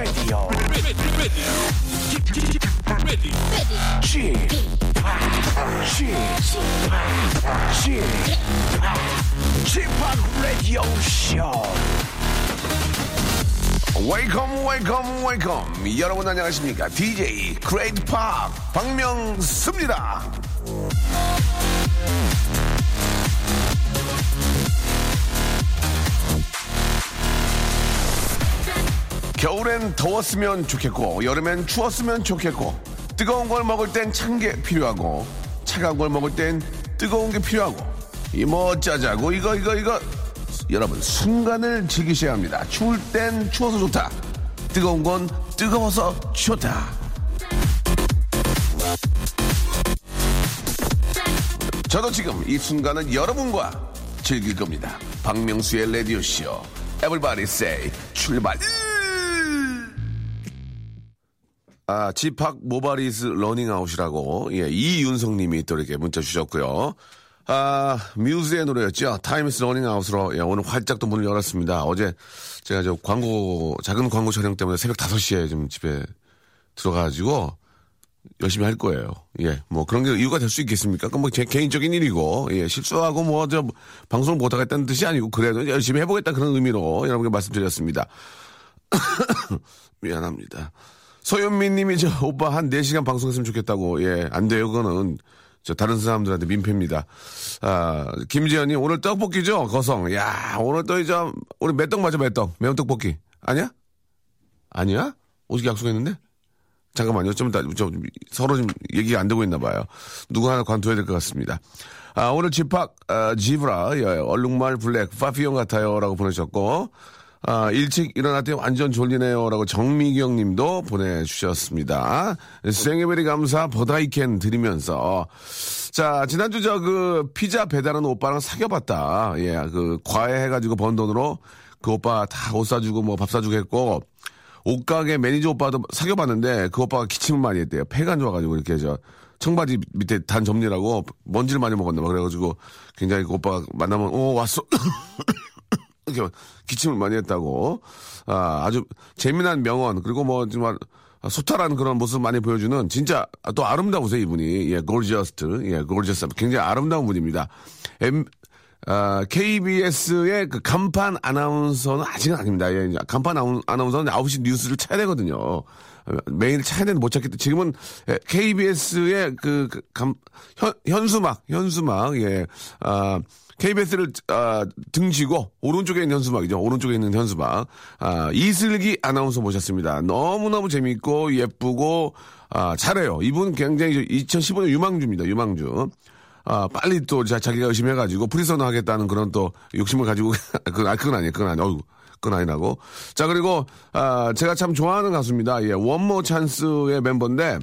Radio. ready, ready, ready, g g g p Radio Show. 웨이컴 웨이컴 웨이컴 여러분 안녕하십니까 DJ 크레이트 팝 박명수입니다 겨울엔 더웠으면 좋겠고 여름엔 추웠으면 좋겠고 뜨거운 걸 먹을 땐 찬 게 필요하고 차가운 걸 먹을 땐 뜨거운 게 필요하고 이뭐 짜자고 이거 이거 이거. 여러분 순간을 즐기셔야 합니다. 추울 땐 추워서 좋다. 뜨거운 건 뜨거워서 좋다. 저도 지금 이 순간은 여러분과 즐길 겁니다. 박명수의 라디오 쇼. everybody say 출발 아, 집합 모발 is running out이라고, 예, 이윤성 님이 또 이렇게 문자 주셨고요. 아, 뮤즈의 노래였죠. Time's Running Out으로, 예, 오늘 활짝 또 문을 열었습니다. 어제 제가 저 광고, 작은 광고 촬영 때문에 새벽 5시에 좀 집에 들어가가지고 열심히 할 거예요. 예, 뭐 그런 게 이유가 될 수 있겠습니까? 그건 뭐제 개인적인 일이고, 예, 실수하고 뭐 저 방송을 못하겠다는 뜻이 아니고 그래도 열심히 해보겠다 그런 의미로 여러분께 말씀드렸습니다. 미안합니다. 서현민 님이 저 오빠 한 4시간 방송했으면 좋겠다고. 예, 안 돼요. 그거는 저 다른 사람들한테 민폐입니다. 아, 김지현이 오늘 떡볶이죠? 거성. 야, 오늘 또 이제 오늘 맷떡 맞아, 맷떡. 매운 떡볶이. 아니야? 아니야? 어떻게 약속했는데? 잠깐만요. 좀, 이따, 좀, 서로 좀 얘기가 안 되고 있나 봐요. 누구 하나 관둬야 될 것 같습니다. 아, 오늘 집합, 아, 지브라, 예, 얼룩말 블랙, 파피온 같아요. 라고 보내셨고, 아, 일찍 일어났더니 완전 졸리네요. 라고 정미경 님도 보내주셨습니다. 생일베리 감사 버다이캔 드리면서. 자, 지난주 저 그 피자 배달하는 오빠랑 사귀어봤다. 예, 그 과외해가지고 번 돈으로 그 오빠 다 옷 사주고 뭐 밥 사주고 했고, 옷가게 매니저 오빠도 사귀어봤는데 그 오빠가 기침을 많이 했대요. 폐가 안 좋아가지고 이렇게 저 청바지 밑에 단 접니라고 먼지를 많이 먹었나 봐. 그래가지고 굉장히 그 오빠가 만나면, 어, 왔어. 이렇게 기침을 많이 했다고. 아, 아주 재미난 명언, 그리고 뭐, 정말, 소탈한 그런 모습 많이 보여주는 진짜 또 아름다우세요, 이분이. 예, gorgeous. 예, gorgeous. 굉장히 아름다운 분입니다. M, 아, KBS의 그 간판 아나운서는 아직은 아닙니다. 예, 간판 아나운- 아나운서는 9시 뉴스를 차야 되거든요. 매일 차야 되는데 못 때문에 지금은 KBS의 그, 그 감, 현, 현수막, 현수막, 예, 아, KBS를 아, 등지고 오른쪽에 있는 현수막이죠. 오른쪽에 있는 현수막. 아, 이슬기 아나운서 모셨습니다. 너무너무 재밌고 예쁘고 아, 잘해요. 이분 굉장히 2015년 유망주입니다. 유망주. 아, 빨리 또 자, 자기가 열심히 해가지고 프리서너 하겠다는 그런 또 욕심을 가지고 그건, 아, 그건 아니에요. 그건 아니에요. 어휴, 그건 아니라고. 자, 그리고 아, 제가 참 좋아하는 가수입니다. 예, 원모 찬스의 멤버인데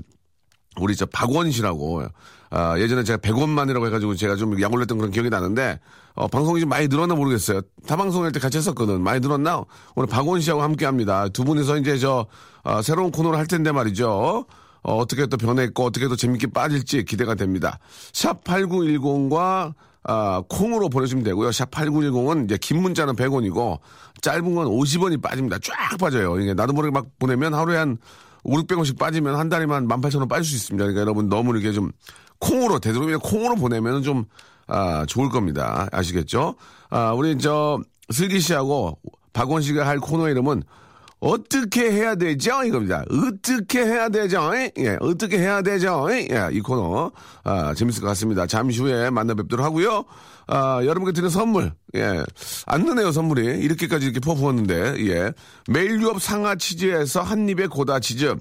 우리 저 박원 씨라고 아, 예전에 제가 100원만이라고 해가지고 제가 좀 약올렸던 그런 기억이 나는데 어, 방송이 좀 많이 늘었나 모르겠어요. 타방송할 때 같이 했었거든. 많이 늘었나? 오늘 박원 씨하고 함께 합니다. 두 분이서 이제 저 아, 새로운 코너를 할 텐데 말이죠. 어, 어떻게 또 변했고 어떻게 또 재밌게 빠질지 기대가 됩니다. 샵 8910과 아, 콩으로 보내주시면 되고요. 샵 8910은 이제 긴 문자는 100원이고 짧은 건 50원이 빠집니다. 쫙 빠져요. 이게 나도 모르게 막 보내면 하루에 한 5, 600원씩 빠지면 한 달에만 18,000원 빠질 수 있습니다. 그러니까 여러분 너무 이렇게 좀 콩으로 되도록이면 콩으로 보내면 좀 아, 좋을 겁니다. 아시겠죠? 아, 우리 저 슬기 씨하고 박원 씨가 할 코너 이름은 어떻게 해야 되죠? 이겁니다. 어떻게 해야 되죠? 예, 어떻게 해야 되죠? 예, 이 코너 아, 재밌을 것 같습니다. 잠시 후에 만나 뵙도록 하고요. 아, 여러분께 드리는 선물, 예, 안 느네요 선물이 이렇게까지 이렇게 퍼부었는데, 예, 매일 유업 상하 치즈에서 한 입의 고다 치즈,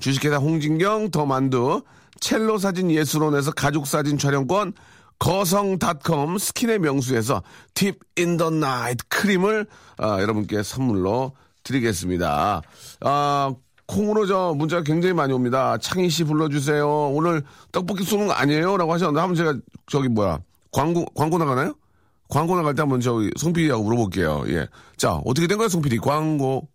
주식회사 홍진경 더 만두, 첼로 사진 예술원에서 가족 사진 촬영권. 거성닷컴 스킨의 명수에서 Deep in the Night 크림을 아, 여러분께 선물로 드리겠습니다. 아, 콩으로 저 문자가 굉장히 많이 옵니다. 창희 씨 불러주세요. 오늘 떡볶이 쏘는 거 아니에요? 라고 하셨는데 한번 제가 저기 뭐야 광고 광고 나가나요? 광고 나갈 때 한번 저기 송 PD하고 물어볼게요. 예. 자 어떻게 된 거야 송 PD? 광고.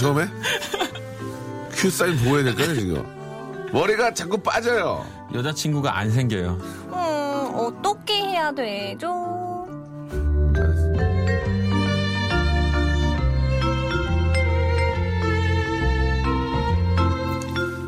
처음 해? 큐 사인 보여야 될까요, 지금? 머리가 자꾸 빠져요. 여자친구가 안 생겨요. 음, 어떻게 해야 되죠?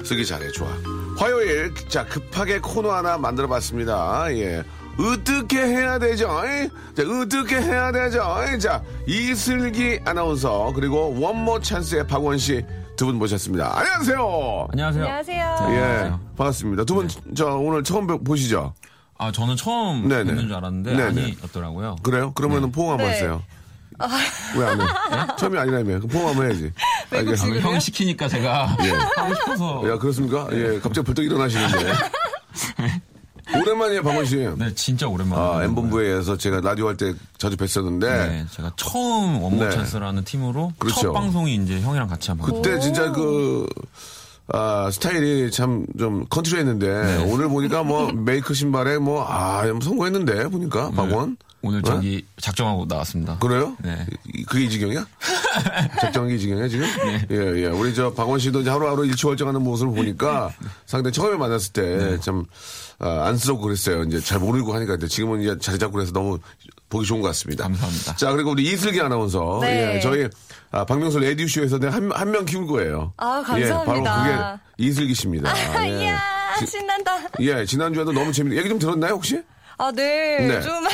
쓰기 잘해, 좋아. 화요일, 자, 급하게 코너 하나 만들어 봤습니다. 예. 어떻게 해야 되죠? 에? 자, 어떻게 해야 되죠? 에? 자, 이슬기 아나운서, 그리고 원모 찬스의 박원 씨 두 분 모셨습니다. 안녕하세요. 안녕하세요. 안녕하세요. 예, 반갑습니다. 두 분, 저, 오늘 처음 뵈- 보시죠? 아, 저는 처음 네네. 뵙는 줄 알았는데 네네. 아니었더라고요. 그래요? 그러면은 포옹 한번 네. 하세요. 왜안 해? 처음이 아니라며. 그럼 포옹 한번 해야지. 알겠- 아, 형이 시키니까 제가 예. 하고 싶어서. 야, 그렇습니까? 예, 갑자기 벌떡 일어나시는데. 오랜만이에요, 박원 씨. 네, 진짜 오랜만에. 아, M본부에서 제가 라디오 할 때 자주 뵀었는데. 네, 제가 처음 원모 네. 찬스라는 팀으로 그렇죠. 첫 방송이 이제 형이랑 같이 한 번. 그때 진짜 그, 아, 스타일이 참 좀 컨트리했는데, 오늘 보니까 뭐 메이크 신발에 뭐, 아, 성공했는데, 보니까, 박원. 오늘 어? 저기 작정하고 나왔습니다. 그래요? 네. 이- 그게 이 지경이야? 적정이 이 지경이야, 지금? 예, 예. 우리 저 박원 씨도 이제 하루하루 일치월장하는 모습을 보니까 상당히 처음에 만났을 때 참, 아, 안쓰럽고 그랬어요. 이제 잘 모르고 하니까. 지금은 이제 자리 잡고 그래서 너무 보기 좋은 것 같습니다. 감사합니다. 자, 그리고 우리 이슬기 아나운서. 네. 예, 저희 아, 박명수 라디오쇼에서 내가 한, 한 명 키울 거예요. 아, 예, 바로 감사합니다. 그게 이슬기 씨입니다. 아, 예. 이야, 지- 신난다. 예, 지난주에도 너무 재밌는 얘기 좀 들었나요, 혹시? 아, 네. 네. 좀.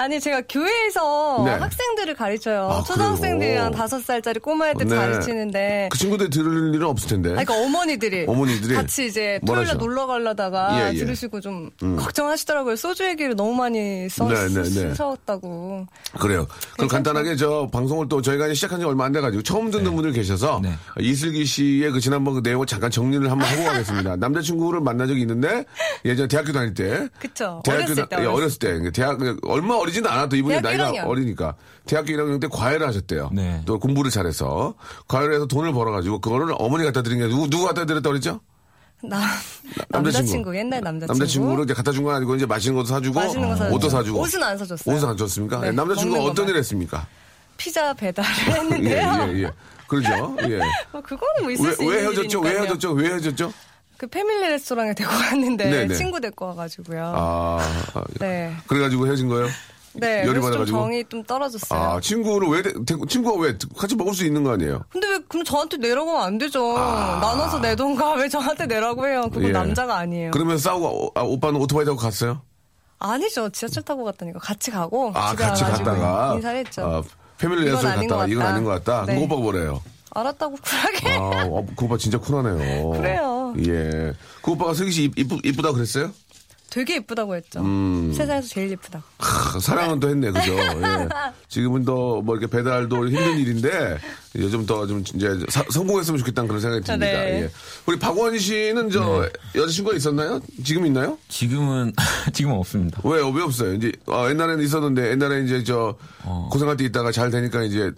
아니, 제가 교회에서 네. 학생들을 가르쳐요. 아, 초등학생들이랑? 다섯 살짜리 꼬마애들 네. 가르치는데. 그 친구들 들을 일은 없을 텐데. 아니, 그러니까 어머니들이, 어머니들이 같이 이제 뭘 토요일에? 놀러 가려다가 예, 예. 들으시고 좀 걱정하시더라고요. 소주 얘기를 너무 많이 써, 네, 네, 네. 쓰셨다고. 그래요. 그럼 간단하게 저 방송을 또 저희가 시작한 지 얼마 안 돼가지고 처음 듣는 분들 계셔서 네. 이슬기 씨의 그 지난번 그 내용을 잠깐 정리를 한번 하고 가겠습니다. 남자친구를 만난 적이 있는데 예전 대학교 다닐 때. 그쵸. 대학교 어렸을 때, 다- 예, 어렸을 어렸을 때. 대학 얼마 어 리지는 않았도 이분이 나이가 1학년. 어리니까 대학교 1학년 때 과외를 하셨대요. 네. 또 공부를 잘해서 과외를 해서 돈을 벌어가지고 그거를 어머니 갖다 드린 게 누구 누구 갖다 드렸다 그랬죠? 남, 남자친구. 남자친구, 옛날 남자친구. 남자친구로 이제 갖다 준 건 아니고 이제 맛있는 것도 사주고 맛있는 거. 옷도 사주고 옷은 안 사줬어요. 옷은 안 줬습니까? 네, 남자친구가 먹는 어떤 것만. 일 했습니까? 피자 배달을 예, 했는데요. 예, 예. 그러죠. 예. 뭐 그거는 뭐 있을 왜, 수왜 있는 헤어졌죠? 왜 일이니까요. 헤어졌죠? 왜 헤어졌죠? 그 패밀리 레스토랑에 데리고 갔는데 네 네. 친구 데리고 와가지고요. 아, 아, 네. 그래가지고 헤어진 거예요? 네. 열이 그래서 좀 받아가지고? 정이 좀 떨어졌어요. 아, 친구를 왜, 데- 데- 친구가 왜 같이 먹을 수 있는 거 아니에요? 근데 왜 그럼 저한테 내라고 하면 안 되죠. 아. 나눠서 내던가 왜 저한테 내라고 해요. 그건 예. 남자가 아니에요. 그러면 싸우고, 어, 아, 오빠는 오토바이 타고 갔어요? 아니죠. 지하철 타고 갔다니까 같이 가고 아, 집에 같이 와가지고 갔다가. 인사를 했죠. 아, 패밀리 이건 레스토랑 아닌 갔다가 것 이건 같다. 아닌 것 같다. 네. 그 오빠가 뭐래요? 알았다고 쿨하게. 아, 어, 그 오빠 진짜 쿨하네요. 그래요. 예. 그 오빠가 슬기 씨 이쁘, 이쁘다 그랬어요? 되게 예쁘다고 했죠. 음. 세상에서 제일 예쁘다고. 크, 사랑은 또 했네, 그죠? 예. 지금은 또뭐 이렇게 배달도 힘든 일인데 요즘 더 좀 이제 사- 성공했으면 좋겠다는 그런 생각이 듭니다. 네. 예. 우리 박원 씨는 저 여자친구가 있었나요? 지금 있나요? 지금은 지금은 없습니다. 왜요? 왜 없어요? 이제 아, 옛날에는 있었는데 옛날에 이제 저 어. 고생할 때 있다가 잘 되니까 이제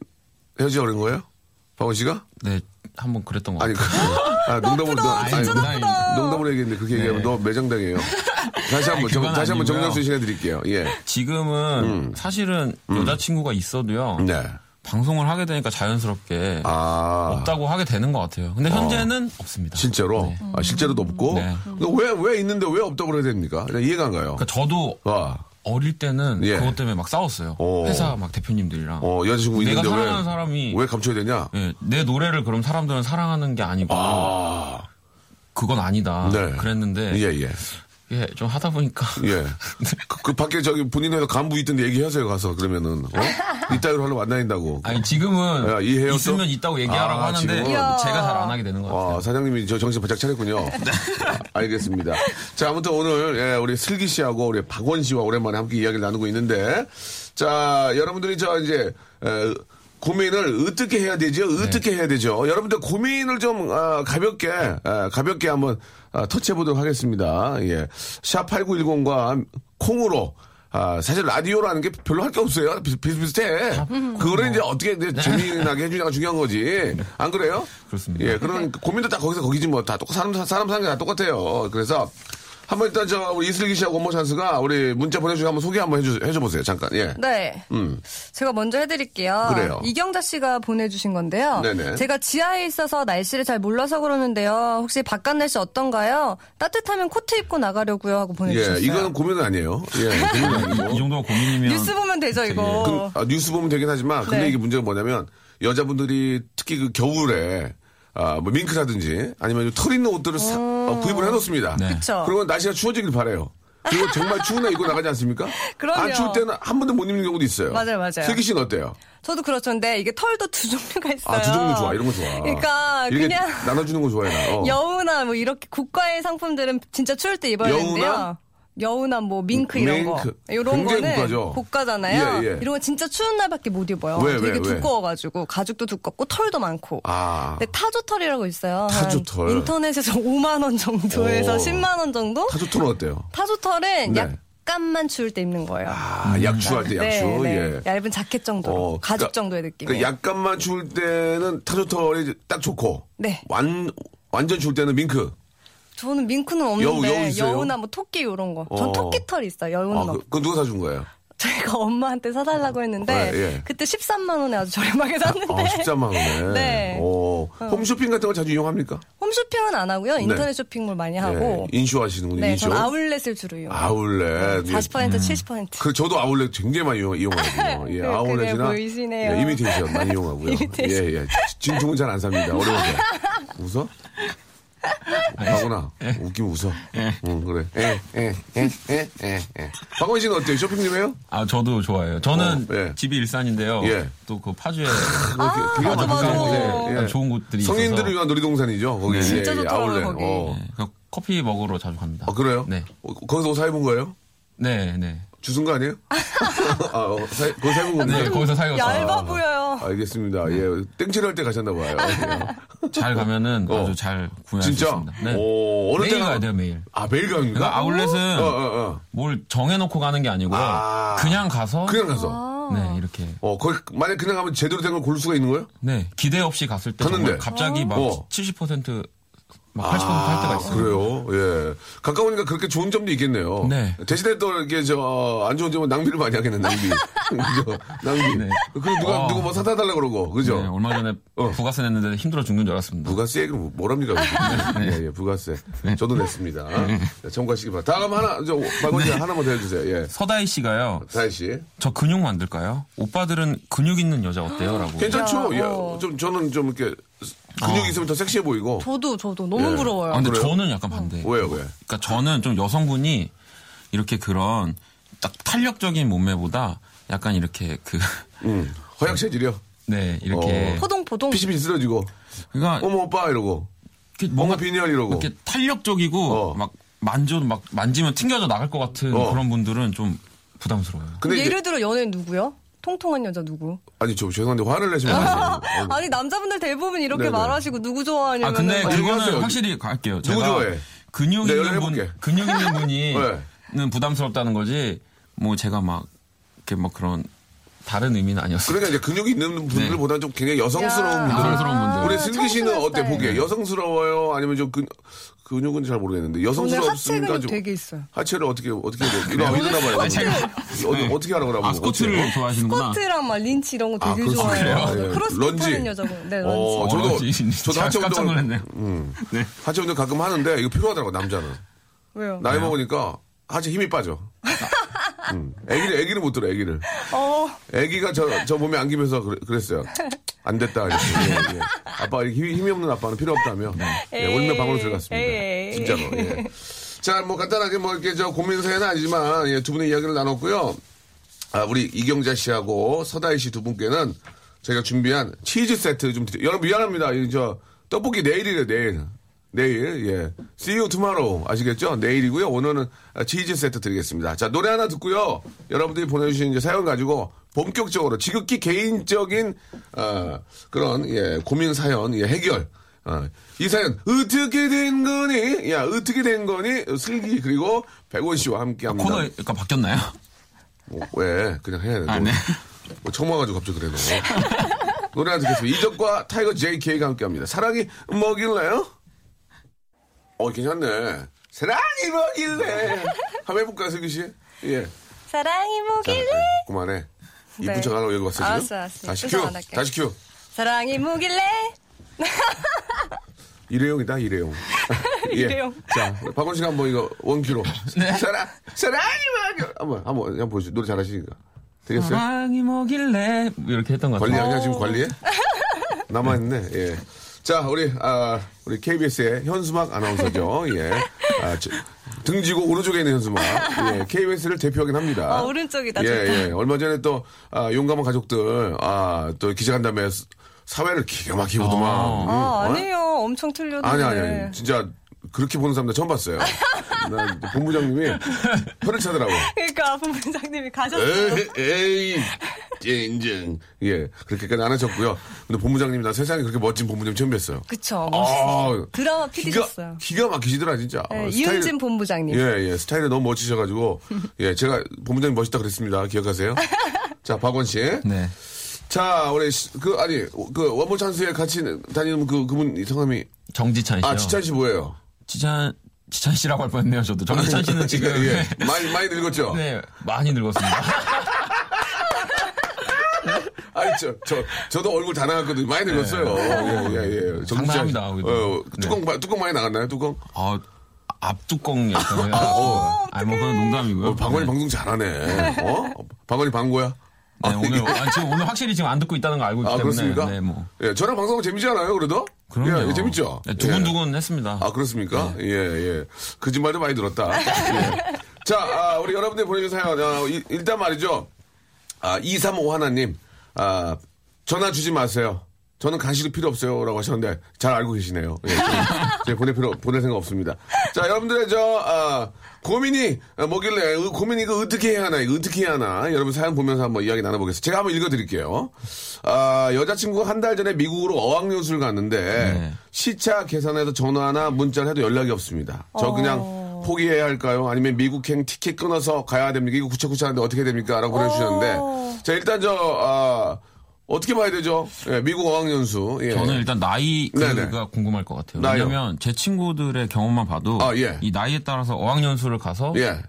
헤어지자 그런 거예요? 박원 씨가? 네, 한번 그랬던 것 아니, 같아요. 그, 아, 농담으로, 너, 아니, 아니. 농담으로 얘기했는데 그렇게 얘기하면 네. 너 매장당해요. 다시 한 번, 정- 다시 한번 아니고요. 정량수 시간 드릴게요. 예. 지금은 사실은 여자친구가 있어도요. 음. 네. 방송을 하게 되니까 자연스럽게 아. 없다고 하게 되는 것 같아요. 근데 현재는 없습니다. 진짜로? 네. 아, 실제로도 없고? 네. 근데 왜, 왜 있는데 왜 없다고 그래야 됩니까? 이해가 안 가요. 그러니까 저도 와, 어릴 때는 예. 그것 때문에 막 싸웠어요. 오. 회사 막 대표님들이랑. 어, 여자친구 내가 있는데 사랑하는 왜, 사람이 왜 감춰야 되냐? 예, 내 노래를 그럼 사람들은 사랑하는 게 아니고 아, 그건 아니다. 네. 그랬는데 예, 예. 예, 좀 하다 보니까 예. 그, 그 밖에 저기 본인 회사 간부 있던데 얘기하세요, 가서. 그러면은. 어? 이따위로 하려면 안 다닌다고. 아니 지금은 야, 이해해요, 있으면 또? 있다고 얘기하라고 아, 하는데 지금은? 제가 잘 안 하게 되는 것 같아요. 아, 사장님이 저 정신 바짝 차렸군요. 아, 알겠습니다. 자, 아무튼 오늘, 예, 우리 슬기 씨하고 우리 박원 씨와 오랜만에 함께 이야기를 나누고 있는데, 자, 여러분들이 저 이제, 에, 고민을 어떻게 해야 되죠? 어떻게 해야 되죠? 여러분들 고민을 좀 아, 가볍게 아, 가볍게 한번 아, 터치해 보도록 하겠습니다. 예, 샵 #8910과 콩으로 아, 사실 라디오라는 게 별로 할 게 없어요. 비- 비슷비슷해. 그거를 이제 어떻게 이제 재미나게 해주냐가 중요한 거지. 안 그래요? 그렇습니다. 예, 그런 고민도 다 거기서 거기지 뭐 다똑 사람 사람 사는 게 다 똑같아요. 그래서 한번 일단 저 우리 이슬기 씨하고 원모 찬스가 우리 문자 보내주고 한번 소개 한번 해주, 해줘 보세요. 잠깐. 예. 네. 음. 제가 먼저 해드릴게요. 그래요. 이경자 씨가 보내주신 건데요. 네네. 제가 지하에 있어서 날씨를 잘 몰라서 그러는데요. 혹시 바깥 날씨 어떤가요? 따뜻하면 코트 입고 나가려고요 하고 보내주셨어요. 예, 이거는 고민은 아니에요. 예, 고민은 아니고. 이 정도가 고민이면 뉴스 보면 되죠 이거. 그, 아, 뉴스 보면 되긴 하지만 근데 네. 이게 문제가 뭐냐면 여자분들이 특히 그 겨울에 아, 뭐 밍크라든지 아니면 털 있는 옷들을 사- 어, 구입을 해놓습니다. 네. 그쵸. 그러면 날씨가 추워지길 바래요. 그리고 정말 추운 날 입고 나가지 않습니까? 그럼요. 안 추울 때는 한 번도 못 입는 경우도 있어요. 맞아요, 맞아요. 슬기 씨는 어때요? 저도 그렇죠. 근데 이게 털도 두 종류가 있어요. 아, 두 종류 좋아. 이런 거 좋아. 그러니까 이렇게 그냥 나눠주는 거 좋아해, 나. 어. 여우나 뭐 이렇게 고가의 상품들은 진짜 추울 때 입어야 여우나? 되는데요. 여우나 뭐 밍크 이런 거 밍크. 이런 굉장히 거는 고가죠? 고가잖아요. 예, 예. 이런 거 진짜 추운 날밖에 못 입어요. 왜, 되게 왜, 왜? 두꺼워가지고 가죽도 두껍고 털도 많고. 아, 근데 타조털이라고 있어요. 한 타조털. 인터넷에서 5만 원 정도에서 오. 10만 원 정도? 타조털은 어때요? 타조털은 네. 약간만 추울 때 입는 거예요. 아, 약추할 때 약추. 네, 네. 예. 얇은 자켓 정도로 어, 가죽 그러니까- 정도의 느낌. 그러니까 약간만 추울 때는 타조털이 딱 좋고. 네. 완, 완전 추울 때는 밍크. 저는 밍크는 없는데 여우? 나뭐 토끼 이런 거. 전 어. 토끼 털 있어요. 여우는 아. 그, 그건 누가 사준 거예요? 제가 엄마한테 사달라고 했는데 네, 예. 그때 13만 원에 아주 저렴하게 샀는데 아, 13만 원에. 네. 오, 홈쇼핑 같은 거 자주 이용합니까? 홈쇼핑은 안 하고요. 인터넷 쇼핑몰 많이 하고 예, 인쇼 하시는군요, 네, 인쇼. 전 아울렛을 주로 이용. 아울렛. 예. 40% 70%. 그 저도 아울렛 굉장히 많이 이용, 이용하거든요. 예, 아울렛이나 보이시네요. 예, 이미테이션 많이 이용하고요. 이미테이션. 예, 예. 진통은 잘 안 삽니다. 어려워서. 웃어? 박원아, 웃기면 웃어. 응, 그래. 예, 예, 예, 예, 예, 예. 박원 씨는 어때요? 쇼핑 좀 해요? 아 저도 좋아해요. 저는 어, 예. 집이 일산인데요. 예. 또 그 파주에 아, 되게 맞아, 맞아. 가까운 곳에, 약간 좋은 곳들이 성인들을 있어서 위한 놀이동산이죠. 거기 네. 진짜 예, 예, 좋더라고요, 아울렛. 거기. 어. 네, 그 커피 먹으러 자주 갑니다. 아, 그래요? 네, 어, 거기서 옷 사입은 거예요? 네, 네. 주순 거 아니에요? 아, 어, 사, 거기 사입은 건데. 네, 거기서 사요. 얇아 보여요. 알겠습니다. 예, 땡칠할 때 가셨나 봐요. 잘 가면은 어. 아주 잘 구매할 진짜? 수 있습니다. 네. 오, 어느 매일 때가- 가야 돼요, 매일. 아, 매일 갑니까? 그러니까 아울렛은 어, 어, 어. 뭘 정해놓고 가는 게 아니고요. 아. 그냥 가서 그냥 가서. 네 이렇게 어, 거기, 만약 그냥 가면 제대로 된 걸 고를 수가 있는 거예요? 네 기대 없이 갔을 때 갔는데. 갑자기 막 어. 70% 막 80%할 때가 있어요. 그래요? 예. 가까우니까 그렇게 좋은 점도 있겠네요. 네. 대신에 또 이렇게 저, 안 좋은 점은 낭비를 많이 하겠네, 낭비. 그죠? 낭비. 네. 그 누가, 어. 누구 뭐 사다 달라고 그러고, 그죠? 네, 얼마 전에 어. 부가세 냈는데 힘들어 죽는 줄 알았습니다. 부가세 얘기는 뭐- 뭐랍니까? 네. 예, 예, 부가세. 저도 냈습니다. 네, 참고하시기 바랍니다. 다음 하나, 저, 박원지 네. 하나만 더 해주세요. 예. 서다희 씨가요. 사희 씨. 저 근육 만들까요? 오빠들은 근육 있는 여자 어때요? 라고. 괜찮죠? 야, 예. 어. 좀, 저는 좀 이렇게 근육이 있으면 더 섹시해 보이고. 저도 저도 너무 예. 부러워요. 아, 근데 그래요? 저는 약간 반대. 왜요, 왜? 그러니까 저는 좀 여성분이 이렇게 그런 딱 탄력적인 몸매보다 약간 이렇게 그, 음. 허약 체질이요? 네, 이렇게. 어. 포동포동. 피시피시 쓰러지고. 그러니까 어머, 오빠, 이러고. 뭔가 뭔가 빈혈 이러고. 이렇게 탄력적이고 어. 막 만져도 막 만지면 튕겨져 나갈 것 같은 어. 그런 분들은 좀 부담스러워요. 근데 예를 들어 연예인 누구요? 통통한 여자 누구? 아니, 저 죄송한데 화를 내시면 안 돼요. 어, 아니 남자분들 대부분 이렇게 네네. 말하시고 누구 좋아하냐면 아 근데 그거는. 확실히 갈게요. 누구 제가 좋아해? 근육 네, 있는 분. 근육 있는 분이 네. 는 부담스럽다는 거지. 뭐 제가 막 이렇게 막 그런 다른 의미는 아니었어요. 그러니까 이제 근육이 있는 분들보다는 좀 굉장히 여성스러운 야. 분들. 여성스러운 분들. 우리 슬기 씨는 어때. 보기에 여성스러워요? 아니면 좀 근, 근육은 잘 모르겠는데 여성스럽습니까? 좀 되게 있어요. 하체를 어떻게 어떻게 해야 돼? 이거 일어나 봐요. 아니, 제가- 어디, 어떻게 하라고 그러면 아 스쿼트를 좋아하시는구나. 스쿼트랑 막 린치 이런 거 아, 되게 그렇습니까? 좋아해요. 그래요? 예. 크로스핏 런지. 하는 여자분. 네, 런지. 어, 어, 저도 런지. 저도 제가 하체 운동. 음. 네. 하체 운동 가끔 하는데 이거 필요하더라고 남자는. 왜요? 나이 먹으니까 하체 힘이 빠져. 음. 애기를 애기를 못 들어 애기를. 어, 애기가 저, 저 몸에 안기면서 그랬, 그랬어요. 안 됐다. 예, 예. 아빠 힘이, 힘이 없는 아빠는 필요 없다며. 예, 울며 방으로 들어갔습니다. 에이. 진짜로. 예. 자, 뭐 간단하게 뭐 이렇게 저 고민 사연은 아니지만 예, 두 분의 이야기를 나눴고요. 아, 우리 이경자 씨하고 서다희 씨 두 분께는 저희가 준비한 치즈 세트 좀 드려. 여러분 미안합니다. 이 저 떡볶이 내일이래요, 내일. 내일, 예. See you tomorrow. 아시겠죠? 내일이고요. 오늘은 치즈 세트 드리겠습니다. 자, 노래 하나 듣고요. 여러분들이 보내주신 이제 사연 가지고 본격적으로 지극히 개인적인, 어, 그런, 예, 고민 사연, 예, 해결. 어, 이 사연, 어떻게 된 거니? 야, 어떻게 된 거니? 슬기, 그리고 백원 씨와 함께 합니다. 코너가 바뀌었나요? 뭐, 왜? 그냥 해야 돼. 아, 네. 뭐 처음 와가지고 갑자기 그래, 너. 노래 하나 듣겠습니다. 이적과 타이거 JK가 함께 합니다. 사랑이 뭐길래요? 어, 괜찮네. 사랑이 뭐길래. 한번 해볼까요, 슬기 씨? 예. 사랑이 자, 뭐길래? 그만해. 이쁜 네. 척 하라고 여기 왔어, 지금? 알았어, 알았어. 다시 큐. 다시 큐. 사랑이 뭐길래? 일회용이다, 일회용. 예. 일회용. 자, 박원 씨가 한번 이거 원큐로. 네. 사랑, 사랑이 뭐길래. 한번, 한번, 한번 보여주세요. 노래 잘하시니까. 되겠어요? 사랑이 뭐길래 이렇게 했던 것 같아요. 관리하냐 지금 관리해? 남아있네. 예. 자 우리 아 우리 KBS의 현수막 아나운서죠. 예. 아, 저, 등지고 오른쪽에 있는 현수막. 예. KBS를 대표하긴 합니다. 아, 오른쪽이다, 예, 좋다. 예. 얼마 전에 또 아, 용감한 가족들 아 또 기자간담회 사회를 기가 막히고 도만. 아. 음, 아, 어? 아니에요. 엄청 틀렸는데. 아니 아니 아니. 진짜 그렇게 보는 사람들 처음 봤어요. 난 본부장님이 혀를 차더라고. 그러니까 본부장님이 가셨어요. 에이, 에이, 인증. 예, 그렇게까지 안 하셨고요. 근데 본부장님이 나 세상에 그렇게 멋진 본부장 처음 뵀어요. 그쵸. 멋있어요. 아, 드라마 기가, PD셨어요. 기가 막히시더라, 진짜. 네, 어, 이은진 본부장님. 예, 예, 스타일이 너무 멋지셔가지고, 예, 제가 본부장님 멋있다 그랬습니다. 기억하세요? 자, 박원 씨. 네. 자, 우리, 시- 그, 아니, 그, 원몰 찬스에 같이 다니는 그, 그분, 이 성함이. 정지찬 씨요. 아, 지찬 씨 뭐예요? 지찬 지찬 씨라고 할 뻔했네요. 저도 정지찬 씨는 지금 예, 예. 많이, 많이 늙었죠? 네 많이 늙었습니다. 아니, 저, 저, 저도 얼굴 다 나갔거든요. 많이 늙었어요. 예, 예, 예. 정지찬 씨. 장난합니다. 어, 뚜껑, 마- 뚜껑 많이 나갔나요, 뚜껑? 아, 앞뚜껑이었어요. 아니 뭐 그건 농담이고요. 어, 방원이 네. 방송 잘하네. 어? 방원이 방고야? 네, 오늘 아, 지금 오늘 확실히 지금 안 듣고 있다는 걸 알고 있기 아, 때문에 그렇습니까? 네, 뭐 예, 저랑 방송은 재밌지 않아요, 그래도? 그럼요. 예, 예, 재밌죠? 네, 두근두근 했습니다. 아, 그렇습니까? 예, 예. 거짓말도 많이 들었다. 예. 자, 아, 우리 여러분들 보내주신 사연, 아, 이- 일단 말이죠. 아, 235 하나님, 아, 전화 주지 마세요. 저는 간식이 필요 없어요. 라고 하셨는데, 잘 알고 계시네요. 예, 제가 보낼 필요, 보낼 생각 없습니다. 자, 여러분들의 저, 아, 고민이 아, 뭐길래, 어, 고민이 이거 어떻게 해야 하나, 이거 어떻게 해야 하나. 여러분 사연 보면서 한번 이야기 나눠보겠습니다. 제가 한번 읽어드릴게요. 아, 여자친구가 한 달 전에 미국으로 어학연수를 갔는데, 네. 시차 계산해서 전화나 문자를 해도 연락이 없습니다. 저 그냥 포기해야 할까요? 아니면 미국행 티켓 끊어서 가야 됩니까? 이거 구차구차한데 어떻게 됩니까? 라고 보내주셨는데. 자, 일단 저, 아, 어떻게 봐야 되죠? 예, 미국 어학연수. 예. 저는 일단 나이가 네네. 궁금할 것 같아요. 나이요? 왜냐면 제 친구들의 경험만 봐도 아, 예. 이 나이에 따라서 어학연수를 가서 예.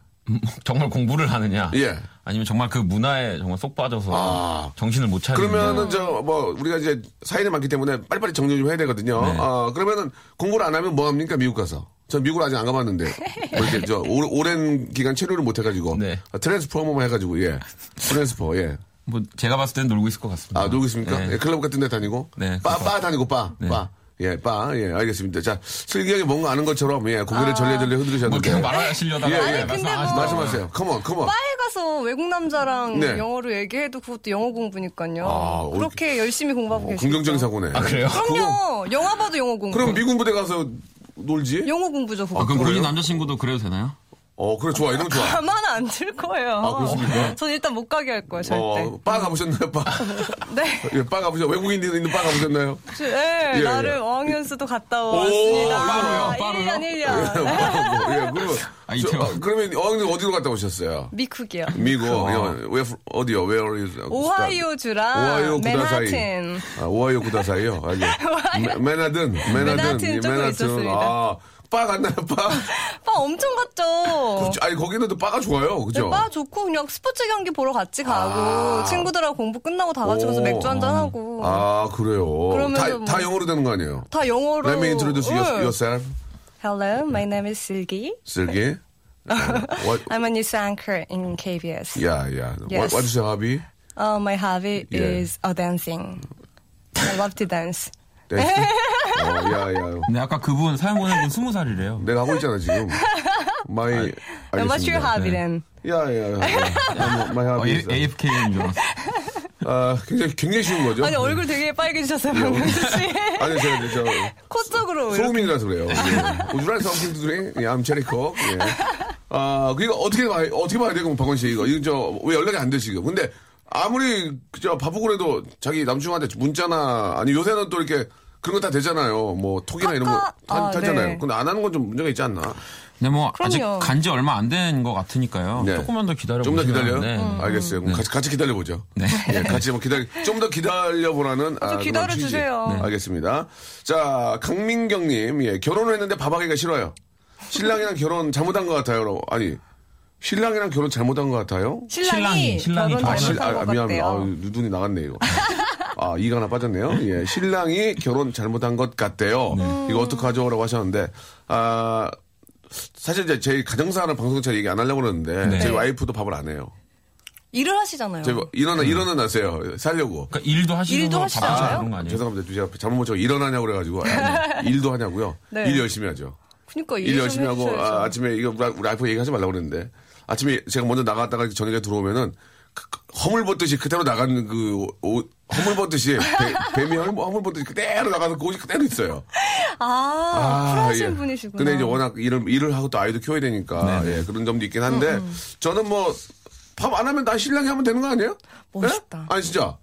정말 공부를 하느냐, 예. 아니면 정말 그 문화에 정말 쏙 빠져서 아. 정신을 못 차리느냐. 그러면은 저 뭐 우리가 이제 사연이 많기 때문에 빨리빨리 정리 좀 해야 되거든요. 네. 아 그러면은 공부를 안 하면 뭐 합니까 미국 가서? 저 미국을 아직 안 가봤는데 뭐 이렇게 저 오, 오랜 기간 체류를 못 해가지고 네. 아, 트랜스포머만 해가지고 예 트랜스포 예. 뭐 제가 봤을 땐 놀고 있을 것 같습니다. 아 놀고 있습니까? 네. 예, 클럽 같은 데 다니고 네, 바, 다니고 바 네. 바. 예, 바, 예, 알겠습니다. 자, 슬기하게 뭔가 아는 것처럼, 예, 고개를 절레절레 뭐 흔들으셨는데. 계속 말하시려다가 예, 예. 말씀 뭐- 말씀하세요. 컴온, 컴온. 바에 가서 외국 남자랑 네. 영어로 얘기해도 그것도 영어 공부니까요. 아, 어, 그렇게 열심히 공부하고 계시죠. 긍정적인 사고네. 아, 그래요? 그럼요. 영화 봐도 영어 공부. 그럼 미군 부대 가서 놀지? 영어 공부죠, 그거. 아, 그럼? 본인 남자친구도 그래도 되나요? 어, 그래, 좋아. 이런 거 좋아. 가만 안들 거예요. 아, 그렇습니까? 전 일단 못 가게 할 거예요, 절대. 어, 바 가보셨나요, 바? 네. 예, 바 가보셨, 외국인 있는 바 가보셨나요? 네, 예, 예. 나름 어학연수도 갔다 오, 왔습니다. 빠르요, 빠르요? 1년, 예, 1년. 예, 그러면, 아, 저. 어, 그러면 어학연 어디로 갔다 오셨어요? 미국이요. 미국, 예, 왜, 어디요? Where is? 오하이오 주랑 오하이오 구다사이. 맨하튼. 아, 오하이오 구다사이요? 알죠. 메- 맨하든, 맨하든, 맨하튼 예, 쪽으로 있었습니다. 아, 바 갔나요, 바? 바 엄청 갔죠. 그렇죠. 아니, 거기는 또 바가 좋아요. 그죠? 네, 바 좋고 그냥 스포츠 경기 보러 같이 가고 아. 친구들하고 공부 끝나고 다 같이 가서 오. 맥주 한잔 하고 아, 그래요. 그러면서 다, 뭐- 다 영어로 되는 거 아니에요? 다 영어로. Let me introduce 응. yourself, Hello, my name is Silgi. Uh, what, I'm a news anchor in KBS. yeah, yeah. What, Yes. what is your hobby? Uh, my hobby Yeah. is uh, dancing. I love to dance. 댄스? 어, 야, 야. 근데 아까 그분 사연 보낸 분 스무 살이래요. 내가 하고 있잖아, 지금. My, And what's your hobby then? 야, 야, 야. My 어, hobby is, AFK인 줄 알았어. 아, 굉장히, 굉장히 쉬운 거죠? 아니 얼굴 되게 빨개지셨어요 박명수 씨. 아니, 제가, 저, 코 쪽으로 이렇게. 소음인이라서 그래요. 예. Would you like something to drink? 예, I'm cherry coke. 예. 아, 그니까 어떻게 봐야, 어떻게 봐야 돼, 그럼 박원 씨 이거. 이거 저, 왜 연락이 안 돼, 지금. 근데 아무리, 저, 바쁘고 그래도 자기 남친한테 문자나, 아니, 요새는 또 이렇게 그런 거 다 되잖아요. 뭐, 톡이나 이런 거? 타, 아, 타잖아요. 네. 근데 안 하는 건 좀 문제가 있지 않나? 근데 뭐 아직 그럼요. 간지 얼마 안 된 것 같으니까요. 네. 조금만 더 기다려 좀더 보시면 기다려요? 네. 음. 알겠어요. 그럼 같이, 같이 기다려 보죠. 네. 예, 같이 한번 기다려, 좀 더 기다려 보라는. 아, 그런 기다려 주세요. 취지. 네. 알겠습니다. 자, 강민경님, 예, 결혼을 했는데 밥하기가 싫어요. 신랑이랑 결혼 잘못한 것 같아요. 아니 신랑이랑 결혼 잘못한 것 같아요. 신랑이, 신랑이, 결혼 잘못한 것 미안합니다. 아, 같대요. 눈이 나갔네 이거. 아 이가 하나 빠졌네요. 예, 신랑이 결혼 잘못한 것 같대요. 이거 어떡하죠 라고 하셨는데 아 사실 이제 제 가정사를 방송처럼 얘기 안 하려고 그러는데 네. 제 와이프도 밥을 안 해요. 일을 하시잖아요. 제가 일어나 일어나 놨어요. 살려고. 그러니까 일도 하시고 일도 밥 하시잖아요. 하시고 그런 거 아니에요? 죄송합니다. 제가 잘못 못쳐 일어나냐고 그래가지고 아니, 일도 하냐고요. 네. 일 열심히 하죠. 그러니까 일 열심히 하고 아, 아침에 이거 우리 우리 와이프 얘기하지 말라고 그랬는데 아침에 제가 먼저 나갔다가 저녁에 들어오면은 그- 그 허물 벗듯이 그대로 나가는 그 옷, 허물 벗듯이 배, 뱀이 허물, 허물 벗듯이 그대로 나가서 그 옷이 그대로 있어요. 아, 쿨하신 예. 분이시구나. 근데 이제 워낙 일을 일을 하고 또 아이도 키워야 되니까 예, 그런 점도 있긴 한데 음, 저는 뭐 밥 안 하면 나 신랑이 하면 되는 거 아니에요? 멋있다. 예? 아니 진짜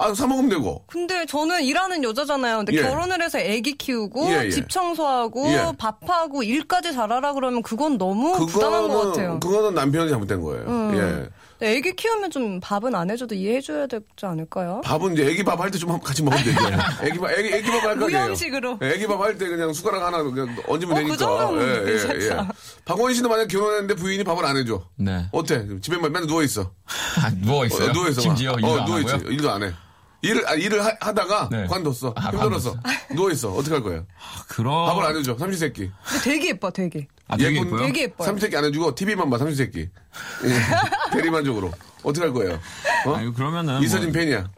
아 사 먹으면 되고 근데 저는 일하는 여자잖아요. 근데 예. 결혼을 해서 아기 키우고 예, 예. 집 청소하고 예. 밥하고 일까지 잘하라 그러면 그건 너무 부담한 것 같아요. 음. 그거는 남편이 잘못된 거예요. 예. 근데 아기 키우면 좀 밥은 안 해줘도 이해해줘야 되지 않을까요? 밥은 이제 애기 밥 할 때 좀 같이 먹으면 되죠. 애기 밥, 애기, 애기 밥할 거예요. 무형식으로. 애기 밥 할 때 그냥 숟가락 하나 그냥 얹으면 어, 그 되니까. 정도면 괜찮다. 박원희 씨도 만약 결혼했는데 부인이 밥을 안 해줘. 네. 어때? 집에만 맨날 누워있어. 아, 누워있어요? 어, 누워있어. 심지어 일도 어, 안 누워있지. 일도 안 해. 일을, 아, 일을 하, 다가 네. 관뒀어. 아, 힘들었어. 누워 있어. 어떻게 할 거예요? 그럼. 밥을 안 해줘. 삼시세끼. 되게 예뻐, 되게. 아, 되게 예쁜- 예뻐요? 되게 예뻐요. 삼시세끼 안 해주고 TV만 봐. 삼시세끼. 예. 대리만족으로. 어떻게 할 거예요? 어? 아니, 그러면은. 이서진 뭐 팬이야.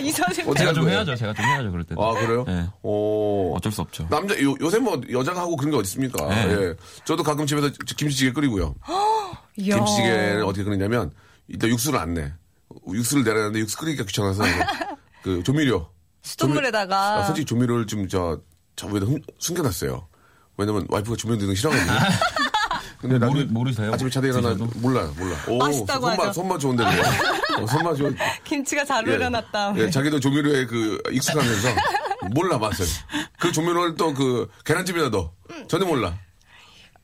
이 선생님. 어떻게 제가 할좀 거예요? 해야죠. 제가 좀 해야죠. 그럴 때도. 아, 그래요? 네. 오. 어쩔 수 없죠. 남자 요, 요새 뭐 여자가 하고 그런 게 어디 있습니까? 네. 예. 저도 가끔 집에서 김치찌개 끓이고요. 이야. 김치찌개는 어떻게 끓이냐면 일단 육수를 안 내. 육수를 내야 되는데 육수 끓이기가 귀찮아서 그 조미료. 수돗물에다가. 아, 솔직히 조미료를 좀저저 위에다 흠- 숨겨놨어요. 왜냐면 와이프가 조미료 넣는 거 싫어하거든요. 근데 모르- 나중에 모르세요? 아침에 차대 일어나 드셔도? 몰라요, 몰라. 오, 맛있다고 손맛, 하죠. 손맛 좋은데. 어, 손맛 좋은. 김치가 잘 예. 우려놨다. 예, 자기도 조미료에 그 익숙하면서 몰라 맛을. 그 조미료를 또 그 계란찜에다 넣어. 전혀 몰라.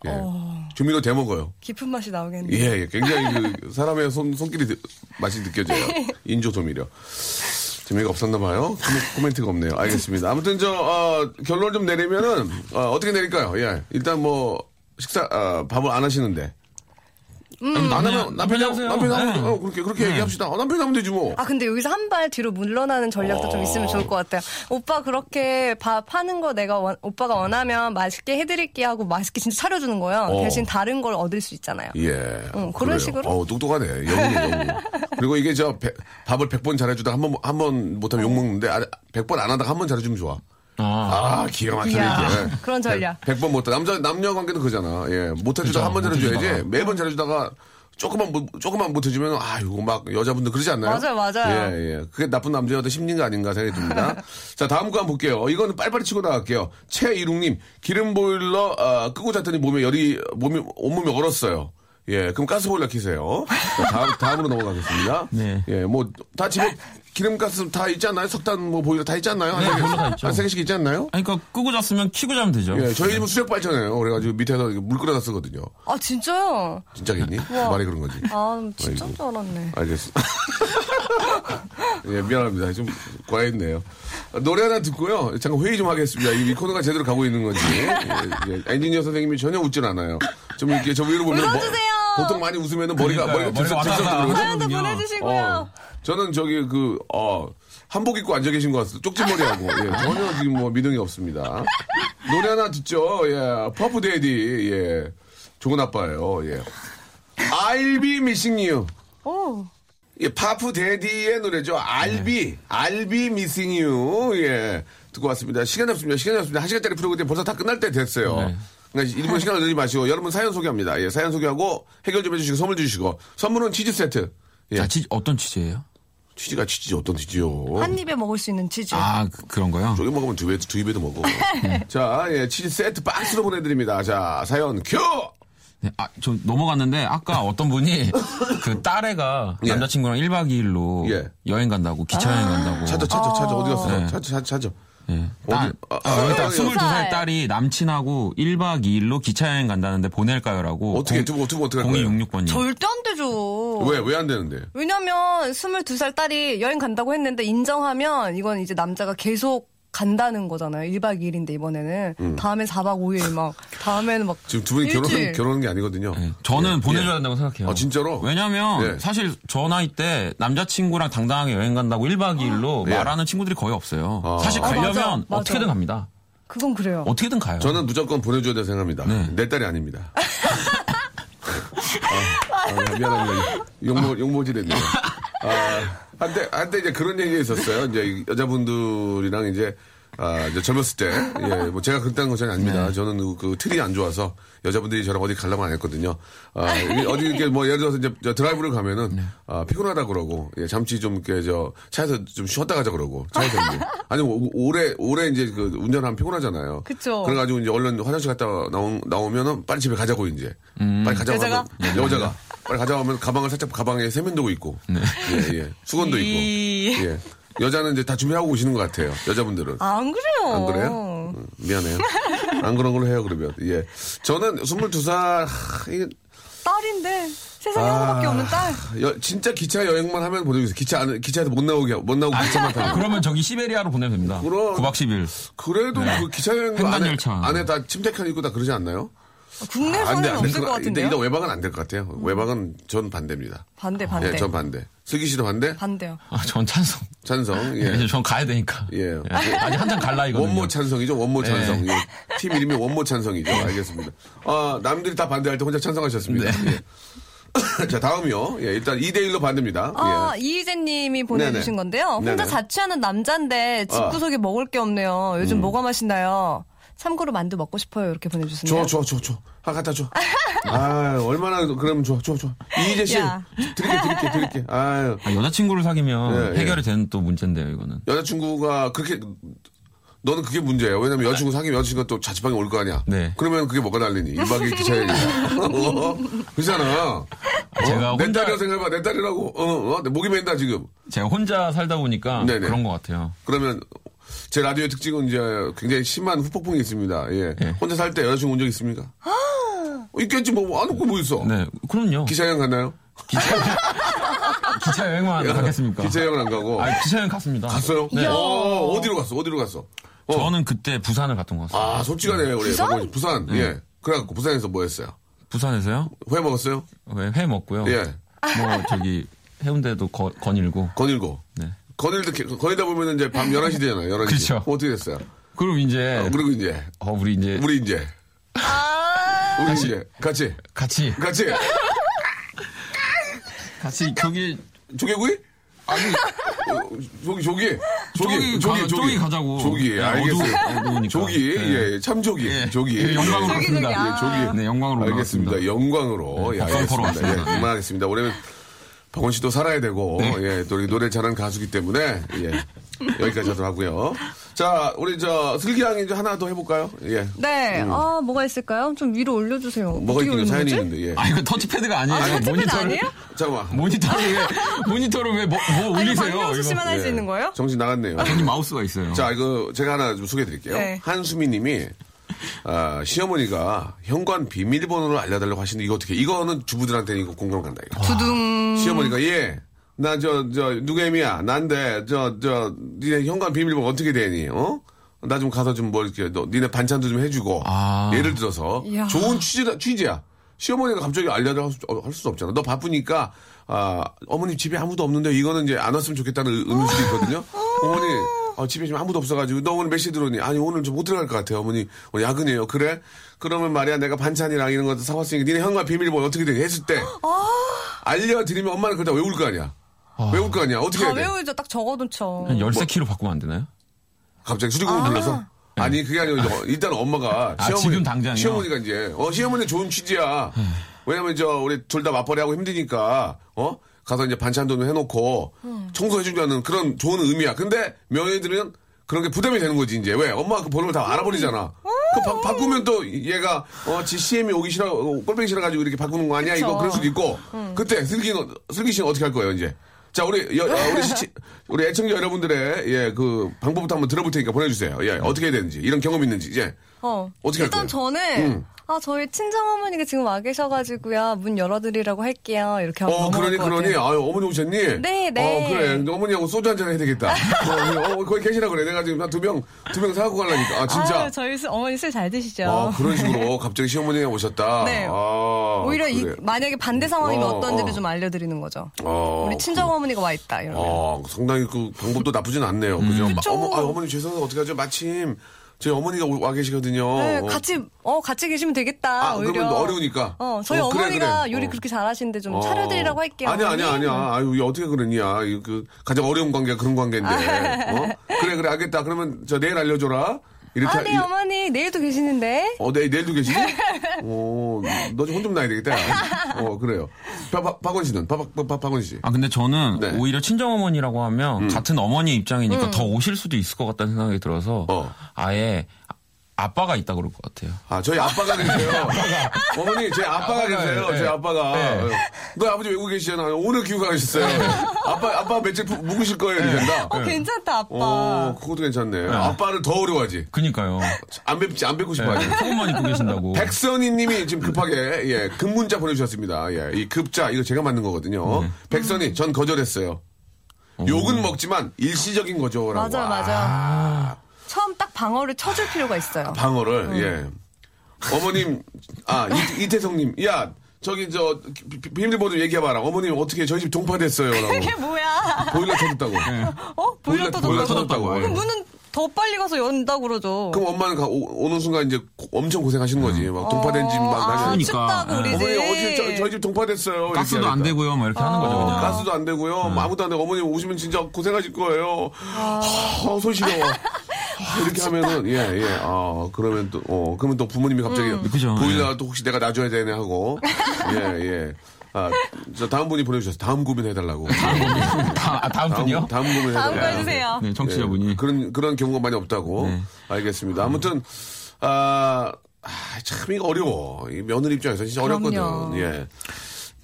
예. 어. 조미료 대 먹어요. 깊은 맛이 나오겠네. 예, 예. 굉장히 그 사람의 손, 손길이 드- 맛이 느껴져요. 인조 조미료. 재미가 없었나 봐요. 코멘- 코멘 트가 없네요. 알겠습니다. 아무튼 저 어, 결론 좀 내리면은 어, 떻게 내릴까요? 예, 일단 뭐 식사 어, 밥을 안 하시는데 음. 안 남편이- 하면 남편이 하세요. 남편이 하면 네. 어, 그렇게 그렇게 얘기합시다. 어, 남편이 하면 되지 뭐. 아 근데 여기서 한 발 뒤로 물러나는 전략도 좀 있으면 좋을 것 같아요. 오빠 그렇게 밥 하는 거 내가 원- 오빠가 원하면 맛있게 해드릴게 하고 맛있게 진짜 차려주는 거예요. 어. 대신 다른 걸 얻을 수 있잖아요. 예. 응, 그런 그래요. 식으로? 어, 똑똑하네. 영웅이네, 영웅. 그리고 이게 저 배- 밥을 100번 잘해주다가 한 번, 한 번 못하면 욕 먹는데, 아, 100번 안 하다가 한 번 잘해주면 좋아. 아. 아, 기가 막히네, 이야, 이게. 그런 전략. 100번 못, 남자, 남녀 관계도 그잖아. 예. 못해 주다가 그죠, 한번 잘해 줘야지. 못해주다가. 매번 잘해 주다가 조금만, 못, 조금만 못해 주면, 아, 이거 막 여자분들 그러지 않나요? 맞아요, 맞아요. 예, 예. 그게 나쁜 남자여도 심리가 아닌가 생각이 듭니다. 자, 다음 거 한번 볼게요. 이거는 빨리빨리 치고 나갈게요. 최이룽님, 기름 보일러, 아, 끄고 잤더니 몸에 열이, 몸이, 온몸이 얼었어요. 예, 그럼 가스보일러 키세요. 자, 다음, 다음으로 넘어가겠습니다. 네. 예, 뭐, 다 집에 기름가스 다 있지 않나요? 석탄 뭐 보일러 다 있지 않나요? 네, 한세 개- 보일러 다 있죠. 한 세 개씩 있지 않나요? 아니, 그러니까 끄고 잤으면 키고 자면 되죠. 예, 저희 집은 수력 발전해요. 그래가지고 밑에서 물 끓여다 쓰거든요. 아 진짜요? 진짜겠니? 말이 그런 거지. 아 진짜 아이고. 줄 알았네. 알겠습니다. 예, 미안합니다. 좀 과했네요. 노래 하나 듣고요. 잠깐 회의 좀 하겠습니다. 이, 이 코너가 제대로 가고 있는 건지. 예, 예. 엔지니어 선생님이 전혀 웃질 않아요. 좀 이렇게 저 위로 보면 웃어주세요. 보통 많이 웃으면 머리가 그러니까요. 머리가 들썩 들썩. 사연도. 보내주시고요. 어, 저는 저기 그, 어, 한복 입고 앉아 계신 것 같아요. 쪽지머리하고. 예, 전혀 지금 뭐 미동이 없습니다. 노래 하나 듣죠. 예, 퍼프 대디. 예. 좋은 아빠예요. 예. I'll be missing you. 오. 예, 퍼프 대디의 노래죠. I'll be, I'll be missing you. 예. 듣고 왔습니다. 시간이 없습니다. 시간이 없습니다. 한 시간짜리 프로그램 벌써 다 끝날 때 됐어요. 네. 그러니까 일본 시간을 늘리지 마시고 여러분 사연 소개합니다. 예, 사연 소개하고 해결 좀 해주시고 선물 주시고 선물은 치즈 세트. 예. 자, 치, 어떤 치즈예요? 치즈가 치즈 어떤 치즈요? 한 입에 먹을 수 있는 치즈. 아, 그, 그런 거요? 저기 먹으면 두 배, 두 입에도 먹어. 자, 예, 치즈 세트 박스로 보내드립니다. 자, 사연 큐! 네, 아, 저 넘어갔는데 아까 어떤 분이 그 딸애가 예. 남자친구랑 1박 2일로 예. 여행 간다고 기차 여행 간다고. 찾아, 찾아, 찾아. 어디 갔어? 네. 찾아, 찾아, 찾아. 예. 어디? 딸, 아, 아, 아, 아, 22살 살. 딸이 남친하고 1박 2일로 기차 여행 간다는데 보낼까요라고. 어떻게, 두고, 어떻게, 어떻게 할 거예요? 0266번님. 절대 안 되죠. 왜, 왜 안 되는데? 왜냐면 22살 딸이 여행 간다고 했는데 인정하면 이건 이제 남자가 계속 간다는 거잖아요. 1박 2일인데 이번에는 다음엔 4박 5일 막 다음에는 막 지금 두 분이 결혼, 일주일. 결혼한 게 아니거든요. 네, 저는 예, 보내줘야 예. 된다고 생각해요. 아, 진짜로? 왜냐면 예. 사실 저 나이 때 남자친구랑 당당하게 여행 간다고 1박 2일로 예. 말하는 친구들이 거의 없어요. 아. 사실 아, 가려면 맞아, 맞아. 어떻게든 갑니다. 그건 그래요. 어떻게든 가요. 저는 무조건 보내줘야 된다고 생각합니다. 네. 내 딸이 아닙니다. 아, 아, 미안합니다. 욕모, 욕모지랬네요. 아, 한때, 한때 이제 그런 얘기가 있었어요. 이제 여자분들이랑 이제, 아, 이제 젊었을 때, 예, 뭐 제가 그랬다는 것이 아닙니다. 저는 그, 그 틀이 안 좋아서 여자분들이 저랑 어디 가려고 안 했거든요. 아, 어디 이렇게 뭐 예를 들어서 이제 저 드라이브를 가면은, 아, 피곤하다 그러고, 예, 잠시 좀 이렇게 저 차에서 좀 쉬었다 가자 그러고, 차에서 이제. 아니, 오- 오래, 오래 이제 그 운전하면 피곤하잖아요. 그쵸. 그래 가지고 이제 얼른 화장실 갔다 나오, 나오면은 빨리 집에 가자고 이제. 빨리 가자고 여자가? 하면 여자가 빨리 가자고 하면 가방을 살짝 가방에 세면도구 있고. 예, 예. 수건도 이- 있고. 예. 여자는 이제 다 준비하고 오시는 것 같아요. 여자분들은. 안 그래요. 안 그래요? 음, 미안해요. 안 그런 걸로 해요, 그러면. 예. 저는 22살, 하, 이게, 딸인데 세상에 아. 하나밖에 없는 딸. 여- 진짜 기차 여행만 하면 보내주세요. 기차 안, 기차에서 못 나오게, 못 나오고 기차만 타고. 그러면 저기 시베리아로 보내면 됩니다. 그럼. 9박 10일. 그래도 그 기차 여행 안에, 열차. 안에 다 침대칸 있고 다 그러지 않나요? 국내에서는 안 돼, 안될 없을 것것 같은데요. 일단 외박은 안 될 것 같아요. 외박은 전 반대입니다. 반대 반대. 예, 전 반대. 슬기 씨도 반대? 반대요. 아, 전 찬성. 찬성. 예. 예. 전 가야 되니까. 예. 아직 한참 갈 나이거든요. 원모 찬성이죠, 원모 찬성. 예. 팀 이름이 원모 찬성이죠. 알겠습니다. 아, 남들이 다 반대할 때 혼자 찬성하셨습니다. 예. 자, 다음이요. 예, 일단 2대1로 반대입니다. 아, 예. 이희재 님이 보내주신 네네. 건데요. 혼자 네네. 자취하는 남자인데 아. 음. 집구석에 먹을 게 없네요. 요즘 뭐가 맛있나요? 참고로 만두 먹고 싶어요. 이렇게 보내주셨네요. 줘, 줘. 하나 갖다 줘. 아, 얼마나, 그러면 줘, 줘, 줘. 이희재 씨. 야. 드릴게, 드릴게, 드릴게. 아유. 아, 여자친구를 사귀면 예, 예. 해결이 되는 또 문제인데요, 이거는. 여자친구가 그렇게, 너는 그게 문제예요. 왜냐면 여자친구 사귀면 여자친구가 또 자취방에 올 거 아니야. 네. 그러면 그게 뭐가 달리니? 1박 2일 기차여행이야. 어? 그렇잖아. 제가 어? 내 혼자- 딸이라고 생각해봐. 내 딸이라고. 어, 어? 내 목이 맨다, 지금. 제가 혼자 살다 보니까 네네. 그런 것 같아요. 그러면 제 라디오의 특징은 이제 굉장히 심한 후폭풍이 있습니다. 예. 예. 혼자 살 때 여자친구 온 적 있습니까? 어, 있겠지, 뭐, 안 웃고 뭐 있어. 네, 그럼요. 기차여행 갔나요? 기차 여행만 가겠습니까? 기차 여행 안 가고. 아, 기차 여행 갔습니다. 갔어요? 네. 어, 어디로 갔어? 어디로 갔어? 어. 저는 그때 부산을 갔던 것 같습니다. 아, 솔직하네, 우리. 부산? 부산, 예. 그래갖고 부산에서 뭐 했어요? 부산에서요? 회 먹었어요? 회, 회 먹고요. 예. 뭐 저기 해운대도 거, 거닐고. 거닐고. 네. 게- 거닐다 보면 이제 밤 11시 되잖아요, 11시. 그쵸. 그럼 어떻게 됐어요? 그럼 이제 어, 그리고 이제, 어, 우리 이제 우리 이제, 아, 우리 이제, 같이, 같이 같이, 같이 저기 조개구이? 아니, 어, 조기, 조기, 조기, 조기 가- 조기 가자고. 조기, 네, 알겠어요. 조기, 네. 예, 참 조기, 예. 조기. 예, 영광으로 갔습니다. 조기. 예, 조기. 네, 영광으로 알겠습니다. 영광으로. 네, 예, 알겠습니다. 예. 네. 그만하겠습니다. 올해는 박원 씨도 살아야 되고, 예, 또 우리 노래 잘하는 가수기 때문에, 예, 여기까지 하도록 하고요. 자, 우리 저, 슬기 양이 이제 하나 더 해볼까요? 예. 네. 아, 뭐가 있을까요? 좀 위로 올려주세요. 뭐가 있군요. 사연이? 있는데, 예. 아 이거 터치패드가 아니에요. 아, 터치패드 모니터를 아니에요? 잠깐만. 모니터를 왜 모니터를 왜 뭐, 뭐 아, 이거 올리세요? 박명수 씨만 할수 예. 있는 거예요? 정신 나갔네요. 여기 마우스가 있어요. 자, 이거 제가 하나 좀 소개해 드릴게요. 네. 한수미 님이 아, 시어머니가 현관 비밀번호를 알려달라고 하시는데 이거 어떻게, 이거는 주부들한테는 이거 공감 간다, 이거. 두둥. 시어머니가 예. 나 저 저 누구애미야? 난데 저 저 니네 현관 비밀번호 어떻게 되니 어? 나 좀 가서 좀 뭐 이렇게 너 니네 반찬도 좀 해주고 아. 예를 들어서. 이야. 좋은 취지다 취지야. 시어머니가 갑자기 알려달라 할, 수, 할 수도 없잖아. 너 바쁘니까 아 어머니 집에 아무도 없는데 이거는 이제 안 왔으면 좋겠다는 의- 의미일 수도 있거든요. 어머니 어, 집에 지금 아무도 없어가지고 너 오늘 몇 시에 들어오니? 아니 오늘 좀 못 들어갈 것 같아요 어머니. 오늘 야근이에요. 그래? 그러면 말이야 내가 반찬이랑 이런 것도 사왔으니까 니네 현관 비밀번호 어떻게 되니? 했을 때 알려드리면 엄마는 그러다 외울 거 아니야. 외울 거 아니야. 어떻게 다 해야 돼? 외우죠. 딱 적어놓죠. 한 13키로 바꾸면 안 되나요? 갑자기 수리공을 불러서? 아니 그게 아니고 이제 일단 엄마가 아, 지금 당장이요? 시어머니가 이제 어 시어머니 좋은 취지야. 왜냐면 저 우리 둘 다 맞벌이 하고 힘드니까 어 가서 이제 반찬도 좀 해놓고 청소해주자는 그런 좋은 의미야. 근데 며느리들은 그런 게 부담이 되는 거지 이제 왜 엄마가 그 번호를 다 알아버리잖아. 그 바, 바꾸면 또 얘가 어지 CM이 오기 싫어 어, 꼴뱅이 싫어 가지고 이렇게 바꾸는 거 아니야 이거 그쵸. 그럴 수도 있고 그때 슬기는 슬기 씨는 어떻게 할 거예요 이제? 자 우리 여, 어, 우리 시치, 우리 애청자 여러분들의 예 그 방법부터 한번 들어볼 테니까 보내주세요. 예 어떻게 해야 되는지 이런 경험 있는지 이제 어. 어떻게 할 일단? 저는 아 저희 친정 어머니가 지금 와 계셔가지고요 문 열어드리라고 할게요 이렇게 하고 어, 그러니, 것 그러니. 아유, 어머니 오셨니? 네, 네. 어, 그래. 어머니하고 소주 한잔 해야 되겠다. 어, 어, 거기 계시라 그래. 내가 지금 한두 명, 두명 사갖고 가려니까. 아, 진짜. 아유, 저희 술- 어머니 술 잘 드시죠. 아, 그런 식으로 갑자기 시어머니가 오셨다. 네. 아, 오히려 이, 그래. 만약에 반대 상황이면 어, 어, 떤지를 어. 좀 알려드리는 거죠. 어, 우리 친정 어머니가 와 있다 이러면. 어, 상당히 그 방법도 나쁘진 않네요. 그죠? 그쵸. 어머, 아, 어머니 죄송해요. 어떡하죠? 마침 저희 어머니가 오- 와 계시거든요. 네, 어. 같이 어 같이 계시면 되겠다. 아, 오히려. 그러면 어려우니까. 어, 저희 어, 그래, 어머니가 그래. 요리 어. 그렇게 잘하시는데 좀 어. 차려드리라고 할게요. 아니야, 아니야. 아니야. 아유, 어떻게 그러냐. 이거 그 가장 어려운 관계가 그런 관계인데. 어? 그래, 그래, 알겠다. 그러면 저 내일 알려줘라. 이렇게. 아, 네, 이- 어머니 내일도 계시는데. 어, 내일, 내일도 계시지? 어, 너좀 혼좀 나야 되겠다. 어, 그래요. 박, 박, 박원 씨는? 박, 박, 박, 박원 씨. 아 근데 저는 네. 음. 오히려 친정 어머니라고 하면 같은 어머니 입장이니까 더 오실 수도 있을 것 같다는 생각이 들어서 어. 아예 아빠가 있다 그럴 것 같아요. 아, 저희 아빠가 계세요. 어머니, 제 아빠가 계세요. 네. 제 아빠가. 네. 너 아버지 외국 계시잖아요. 오늘 귀국하셨어요. 아빠, 아빠 며칠 묵- 묵으실 거예요. 이렇게 된다. 어, 괜찮다 아빠. 어, 그것도 괜찮네. 아빠를 더 어려워하지. 그니까요. 안 뵙지, 안 뵙고 싶어 하지. 네, 속옷만 입고 계신다고. 백선희 님이 지금 급하게, 예, 급문자 보내주셨습니다. 예, 이 급자, 이거 제가 만든 거거든요. 네. 백선희, 전 거절했어요. 욕은 먹지만 일시적인 거죠. 라고. 맞아, 맞아. 처음 딱 방어를 쳐줄 필요가 있어요. 방어를, 예. 어머님, 아, 이, 이태성님, 야, 저기, 저, 비- 비- 비밀번호 좀 얘기해봐라. 어머님, 어떻게 저희 집 동파됐어요. 라고. 이게 뭐야? 보일러 터졌다고. 어? 보일러 보일러- 보일러 터졌다고. 터졌다고. 그럼 문은 더 빨리 가서 연다고 그러죠. 그럼 엄마는 가- 오, 는 순간 이제 고- 엄청 고생하시는 거지. 막 동파된 집막 아, 집. 어머니, 어제 저, 저희 집 동파됐어요. 이렇게 가스도 안 하니까. 되고요. 막 이렇게 하는 거죠. 어, 그냥. 가스도 안 되고요. 뭐 아무도 안 되고 어머니 오시면 진짜 고생하실 거예요. 아, 손 시려워. 아, 이렇게 하면은 예, 예. 아, 그러면 또 어, 그러면 또 부모님이 갑자기 그죠, 보일러 또 혹시 내가 놔줘야 되네 하고. 예, 예. 아, 저 다음 분이 보내주셨어요. 다음 고민 해달라고. 다, 아, 다음 분이요? 다음 고민 다음 해달라고. 거 해주세요. 네, 청취자분이. 예, 그런 그런 경우가 많이 없다고. 네. 알겠습니다. 아무튼 아, 아, 참 이거 어려워. 이 며느리 입장에서 진짜 어렵거든. 그럼요. 예.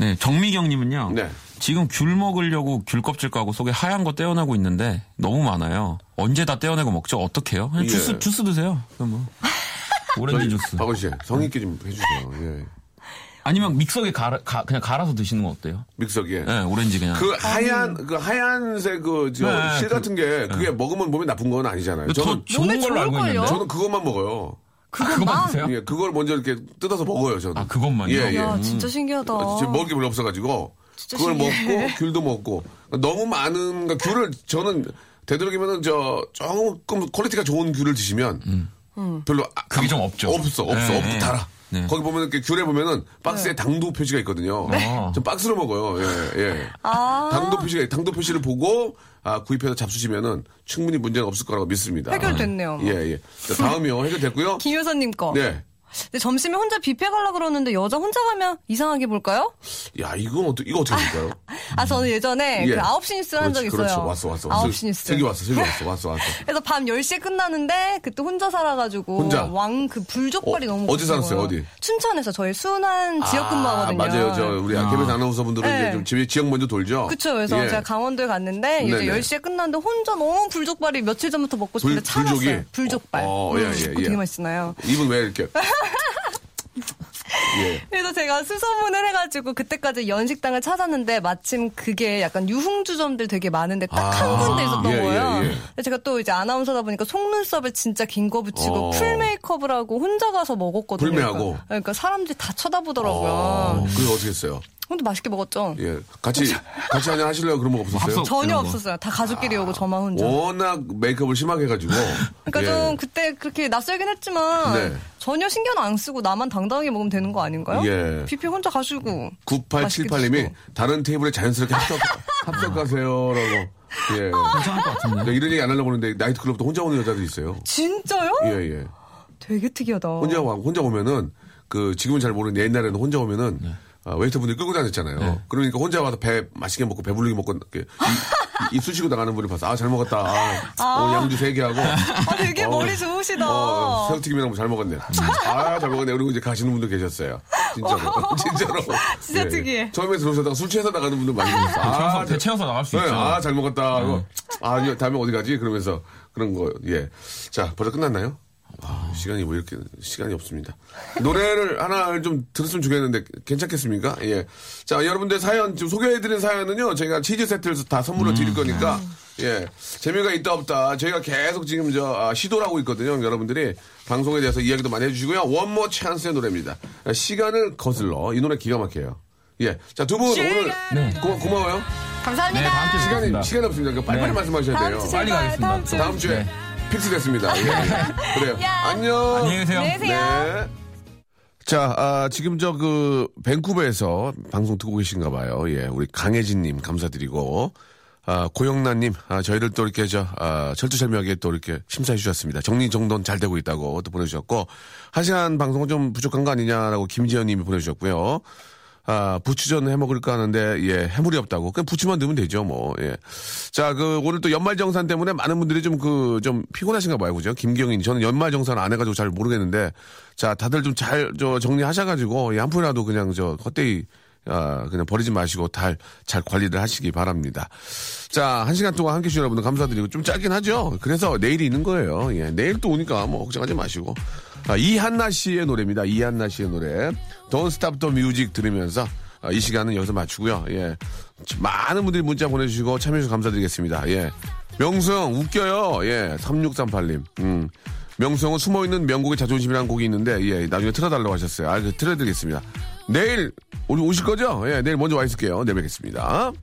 네, 정미경님은요. 네. 지금 귤 먹으려고 귤 껍질 까고 속에 하얀 거 떼어내고 있는데 너무 많아요. 언제 다 떼어내고 먹죠? 어떡해요? 그냥 예. 주스 주스 드세요. 그럼 뭐. 오렌지 주스. 박원 씨, 성의 있게 좀 해주세요. 예. 아니면 믹서기에 갈아, 가- 그냥 갈아서 드시는 건 어때요? 믹서기에. 네, 오렌지 그냥. 그 하얀 그 하얀색 그 저 네, 실 그- 같은 게 그게 먹으면 몸에 나쁜 건 아니잖아요. 더 저는 좋은 걸로 알고? 있는데. 저는 그것만 먹어요. 그것만 드세요? 예, 그걸 먼저 이렇게 뜯어서 먹어요. 저는. 아, 그것만요? 예, 예. 야, 진짜 신기하다. 아, 진짜 먹을 게 별로 없어가지고 진짜 그걸 신기해. 먹고 귤도 먹고 너무 많은 그러니까 귤을 저는 되도록이면은 저 조금 퀄리티가 좋은 귤을 드시면 별로 아- 그게 좀 없죠. 없어 없어 네, 없 네. 달아. 네. 거기 보면 이렇게 귤에 보면은 박스에 당도 표시가 있거든요. 네. 저 박스로 먹어요. 예, 예. 아. 당도 표시가 당도 표시를 보고 아, 구입해서 잡수시면은 충분히 문제는 없을 거라고 믿습니다. 해결됐네요. 예, 예. 자, 다음이요. 해결됐고요. 김효선님 거. 네. 근데 점심에 혼자 뷔페 가려 그러는데 여자 혼자 가면 이상하게 볼까요? 야, 이건 어떻게 이거 어떻게 될까요? 아 저는 예전에 예. 그 9시 뉴스를 한 적이 그렇지, 있어요. 그렇지. 왔어, 왔어. 9시 뉴스. 슬기 왔어, 슬기 왔어, 왔어, 왔어. 그래서 밤 10시에 끝나는데 그때 혼자 살아가지고 혼자? 왕 그 불족발이 어, 너무 어디 살았어요? 어디? 춘천에서 저희 순환 지역 근무하거든요. 아, 맞아요. 저 우리 KBS 아나운서 분들은 네. 이제 좀 집에 지역 먼저 돌죠. 그쵸. 그래서 예. 제가 강원도에 갔는데 이제 네네. 10시에 끝났는데 혼자 너무 불족발이 며칠 전부터 먹고 싶은데 불- 참았어요. 불족이? 불족발. 어, 예, 예, 그거 예. 되게 맛있나요? 입은 왜 이렇게? 예. 그래서 제가 수소문을 해가지고 그때까지 연식당을 찾았는데 마침 그게 약간 유흥주점들 되게 많은데 딱한 아, 군데 있었던 예, 예, 거예요. 예. 제가 또 이제 아나운서다 보니까 속눈썹에 진짜 긴 거 붙이고 어. 풀 메이크업을 하고 혼자 가서 먹었거든요. 풀메하고? 그러니까, 그러니까 사람들이 다 쳐다보더라고요. 어, 그거 어떻게 했어요? 근데 맛있게 먹었죠. 예. 같이, 같이 한잔 하실래요? 그런 거 없었어요? 합석. 전혀 이런 거. 없었어요. 다 가족끼리 오고 저만 혼자. 워낙 메이크업을 심하게 해가지고. 그러니까 예. 좀 그때 그렇게 낯설긴 했지만 네. 전혀 신경 안 쓰고 나만 당당하게 먹으면 되는 거 아닌가요? 예. 뷔페 혼자 가시고 9878님이 맛있게 다른 테이블에 자연스럽게 합석, 합석하세요라고. 예. 괜찮을 것 같은데. 내가 이런 얘기 안 하려고 하는데 나이트클럽도 혼자 오는 여자도 있어요. 진짜요? 예, 예. 되게 특이하다. 혼자 와, 혼자 오면은 그 지금은 잘 모르는데 옛날에는 혼자 오면은 아, 웨이터 분들이 끌고 다녔잖아요. 그러니까 혼자 와서 배 맛있게 먹고 배부르게 먹고 이렇게 이- 입 쑤시고 나가는 분을 봐서 아 잘 먹었다. 아, 오늘 양주 세 개 하고. 아, 되게 어, 머리 좋으시다. 어, 새우튀김이랑 잘 먹었네. 아, 잘 먹었네. 그리고 이제 가시는 분도 계셨어요. 진짜로. 진짜로. 진짜 특이해. 처음에 들어오셨다가 술 취해서 나가는 분도 많이 계셨어요. 채워서, 잘- 채워서 나갈 수 네, 있죠. 아, 잘 먹었다. 하고, 아, 다음에 어디 가지? 그러면서 그런 거, 예. 자, 벌써 끝났나요? 아, 시간이 왜 이렇게 시간이 없습니다. 노래를 하나 좀 들었으면 좋겠는데 괜찮겠습니까? 예. 자, 여러분들 사연 지금 소개해드린 사연은요. 저희가 치즈 세트를 다 선물로 드릴 거니까 예 재미가 있다 없다 저희가 계속 지금 저 아, 시도를 하고 있거든요. 여러분들이 방송에 대해서 이야기도 많이 해주시고요. 원모 찬스의 노래입니다. 아, 시간을 거슬러 이 노래 기가 막혀요. 예. 자, 두 분 오늘 네. 고, 고마워요. 감사합니다. 네, 다음 주에 시간이. 시간이 없습니다. 그러니까 빨리빨리 네. 말씀하셔야 돼요. 주 빨리 가겠습니다. 다음 주. 다음 주에 네. fix 됐습니다. 예. 그래요. 안녕. 안녕히 계세요. 안녕히 계세요. 네. 자, 아, 지금 저 그 밴쿠버에서 방송 듣고 계신가 봐요. 예, 우리 강혜진님 감사드리고 아, 고영란님, 아, 저희를 또 이렇게 저 아, 철두철미하게 또 이렇게 심사해 주셨습니다. 정리정돈 잘 되고 있다고 또 보내주셨고 한 시간 방송은 좀 부족한 거 아니냐라고 김지현님이 보내주셨고요. 아, 부추전 해 먹을까 하는데, 예, 해물이 없다고. 그냥 부추만 넣으면 되죠, 뭐, 예. 자, 그, 오늘 또 연말정산 때문에 많은 분들이 좀 그, 좀 피곤하신가 봐요, 그죠? 김경인. 저는 연말정산 안 해가지고 잘 모르겠는데, 자, 다들 좀 잘, 저, 정리하셔가지고, 예, 한 푼이라도 그냥 저, 헛되이, 아, 그냥 버리지 마시고, 잘, 잘 관리를 하시기 바랍니다. 자, 한 시간 동안 함께 해주신 여러분들 감사드리고, 좀 짧긴 하죠? 그래서 내일이 있는 거예요. 예, 내일 또 오니까 뭐, 걱정하지 마시고. 아, 이한나 씨의 노래입니다. 이한나 씨의 노래. Don't Stop the Music 들으면서 아, 이 시간은 여기서 마치고요. 예. 많은 분들이 문자 보내주시고 참여해주셔서 감사드리겠습니다. 예. 명수형, 웃겨요. 예. 3638님. 음. 명수형은 숨어있는 명곡의 자존심이라는 곡이 있는데, 예. 나중에 틀어달라고 하셨어요. 아, 그 틀어드리겠습니다. 내일, 오실 거죠? 예. 내일 먼저 와 있을게요. 내일 뵙겠습니다.